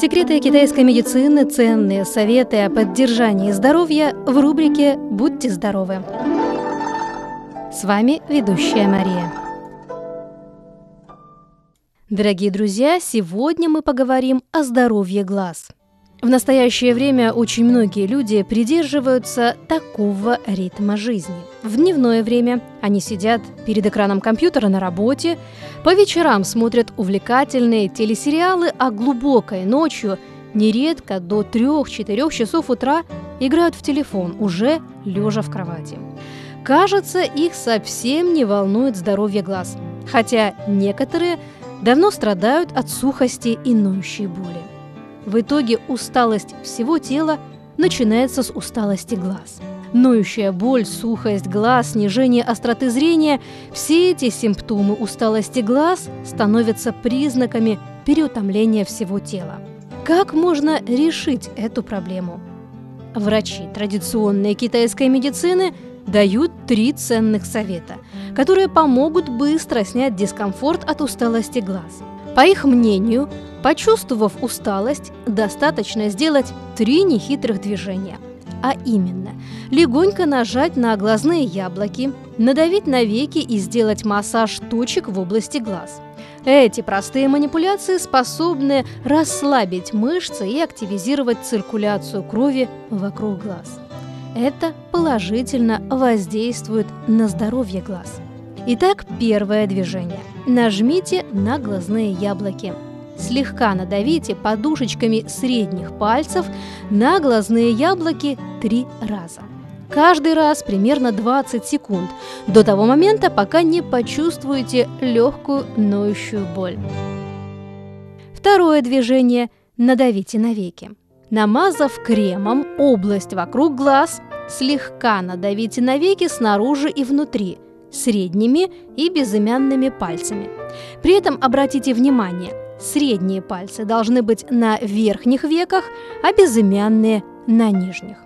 Секреты китайской медицины, ценные советы о поддержании здоровья в рубрике «Будьте здоровы». С вами ведущая Мария. Дорогие друзья, сегодня мы поговорим о здоровье глаз – в настоящее время очень многие люди придерживаются такого ритма жизни. В дневное время они сидят перед экраном компьютера на работе, по вечерам смотрят увлекательные телесериалы, а глубокой ночью, нередко до 3-4 часов утра, играют в телефон, уже лежа в кровати. Кажется, их совсем не волнует здоровье глаз, хотя некоторые давно страдают от сухости и ноющей боли. В итоге усталость всего тела начинается с усталости глаз. Ноющая боль, сухость глаз, снижение остроты зрения – все эти симптомы усталости глаз становятся признаками переутомления всего тела. Как можно решить эту проблему? Врачи традиционной китайской медицины дают три ценных совета, которые помогут быстро снять дискомфорт от усталости глаз. По их мнению, Почувствовав усталость, достаточно сделать три нехитрых движения. А именно, легонько нажать на глазные яблоки, надавить на веки и сделать массаж точек в области глаз. Эти простые манипуляции способны расслабить мышцы и активизировать циркуляцию крови вокруг глаз. Это положительно воздействует на здоровье глаз. Итак, первое движение. Нажмите на глазные яблоки – Слегка надавите подушечками средних пальцев на глазные яблоки три раза. Каждый раз примерно 20 секунд, до того момента, пока не почувствуете легкую ноющую боль. Второе движение – надавите на веки. Намазав кремом область вокруг глаз, слегка надавите на веки снаружи и внутри, средними и безымянными пальцами. При этом обратите внимание – Средние пальцы должны быть на верхних веках, а безымянные – на нижних.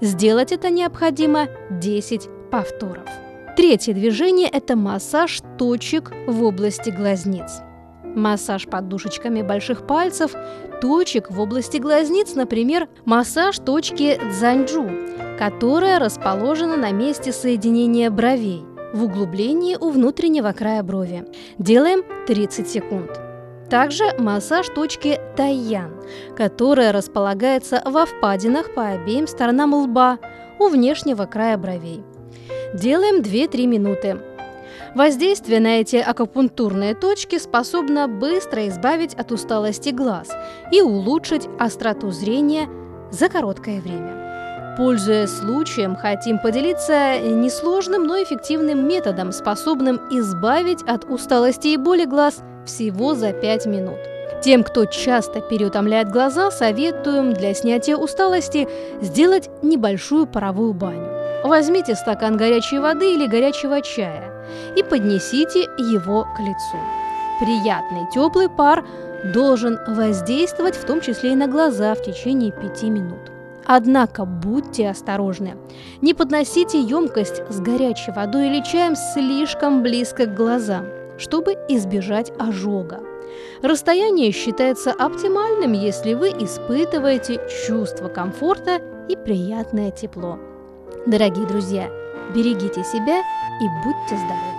Сделать это необходимо 10 повторов. Третье движение – это массаж точек в области глазниц. Массаж подушечками больших пальцев, точек в области глазниц, например, массаж точки дзаньчжу, которая расположена на месте соединения бровей в углублении у внутреннего края брови. Делаем 30 секунд. Также массаж точки Тайян, которая располагается во впадинах по обеим сторонам лба у внешнего края бровей. Делаем 2-3 минуты. Воздействие на эти акупунктурные точки способно быстро избавить от усталости глаз и улучшить остроту зрения за короткое время. Пользуясь случаем, хотим поделиться несложным, но эффективным методом, способным избавить от усталости и боли глаз всего за 5 минут. Тем, кто часто переутомляет глаза, советуем для снятия усталости сделать небольшую паровую баню. Возьмите стакан горячей воды или горячего чая и поднесите его к лицу. Приятный теплый пар должен воздействовать в том числе и на глаза в течение 5 минут. Однако будьте осторожны. Не подносите емкость с горячей водой или чаем слишком близко к глазам чтобы избежать ожога. Расстояние считается оптимальным, если вы испытываете чувство комфорта и приятное тепло. Дорогие друзья, берегите себя и будьте здоровы!